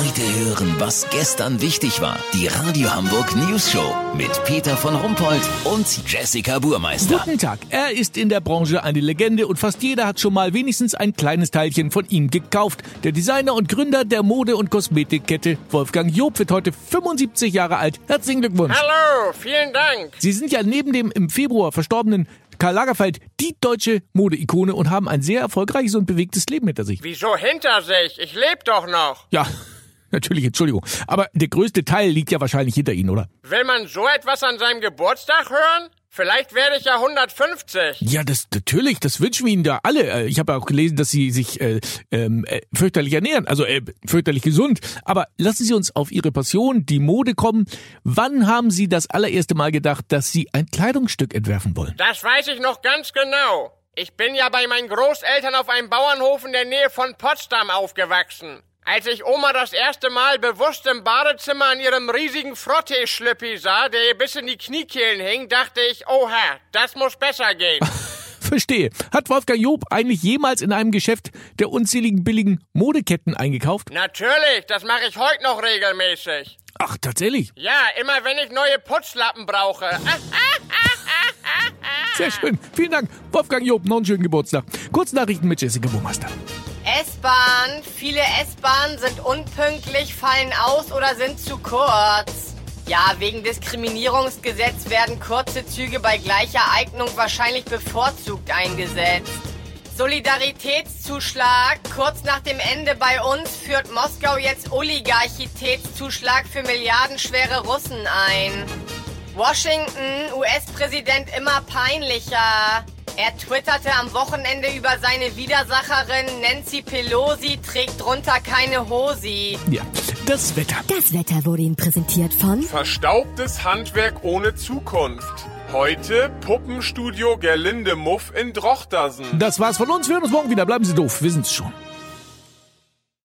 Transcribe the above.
Heute hören, was gestern wichtig war. Die Radio Hamburg News Show mit Peter von Rumpold und Jessica Burmeister. Guten Tag. Er ist in der Branche eine Legende und fast jeder hat schon mal wenigstens ein kleines Teilchen von ihm gekauft. Der Designer und Gründer der Mode- und Kosmetikkette Wolfgang Job wird heute 75 Jahre alt. Herzlichen Glückwunsch. Hallo, vielen Dank. Sie sind ja neben dem im Februar verstorbenen Karl Lagerfeld die deutsche Modeikone und haben ein sehr erfolgreiches und bewegtes Leben hinter sich. Wieso hinter sich? Ich lebe doch noch. Ja, natürlich, Entschuldigung. Aber der größte Teil liegt ja wahrscheinlich hinter Ihnen, oder? Will man so etwas an seinem Geburtstag hören? Vielleicht werde ich ja 150. Ja, das natürlich, das wünschen wir Ihnen da alle. Äh, Ich habe auch gelesen, dass Sie sich äh, ähm, äh, fürchterlich ernähren, also äh, fürchterlich gesund. Aber lassen Sie uns auf Ihre Passion, die Mode kommen. Wann haben Sie das allererste Mal gedacht, dass Sie ein Kleidungsstück entwerfen wollen? Das weiß ich noch ganz genau. Ich bin ja bei meinen Großeltern auf einem Bauernhof in der Nähe von Potsdam aufgewachsen. Als ich Oma das erste Mal bewusst im Badezimmer an ihrem riesigen Frottee-Schlüppi sah, der ihr bis in die Kniekehlen hing, dachte ich, oha, das muss besser gehen. Verstehe. Hat Wolfgang Job eigentlich jemals in einem Geschäft der unzähligen billigen Modeketten eingekauft? Natürlich, das mache ich heute noch regelmäßig. Ach, tatsächlich. Ja, immer wenn ich neue Putzlappen brauche. Sehr schön. Vielen Dank. Wolfgang Job, noch einen schönen Geburtstag. Kurznachrichten mit Jessica Burmeister. S-Bahn. Viele S-Bahnen sind unpünktlich, fallen aus oder sind zu kurz. Ja, wegen Diskriminierungsgesetz werden kurze Züge bei gleicher Eignung wahrscheinlich bevorzugt eingesetzt. Solidaritätszuschlag. Kurz nach dem Ende bei uns führt Moskau jetzt Oligarchitätszuschlag für milliardenschwere Russen ein. Washington, US-Präsident immer peinlicher. Er twitterte am Wochenende über seine Widersacherin Nancy Pelosi, trägt drunter keine Hosi. Ja, das Wetter. Das Wetter wurde Ihnen präsentiert von Verstaubtes Handwerk ohne Zukunft. Heute Puppenstudio Gerlinde Muff in Drochtersen. Das war's von uns. Wir hören uns morgen wieder. Bleiben Sie doof. Wir sind's schon.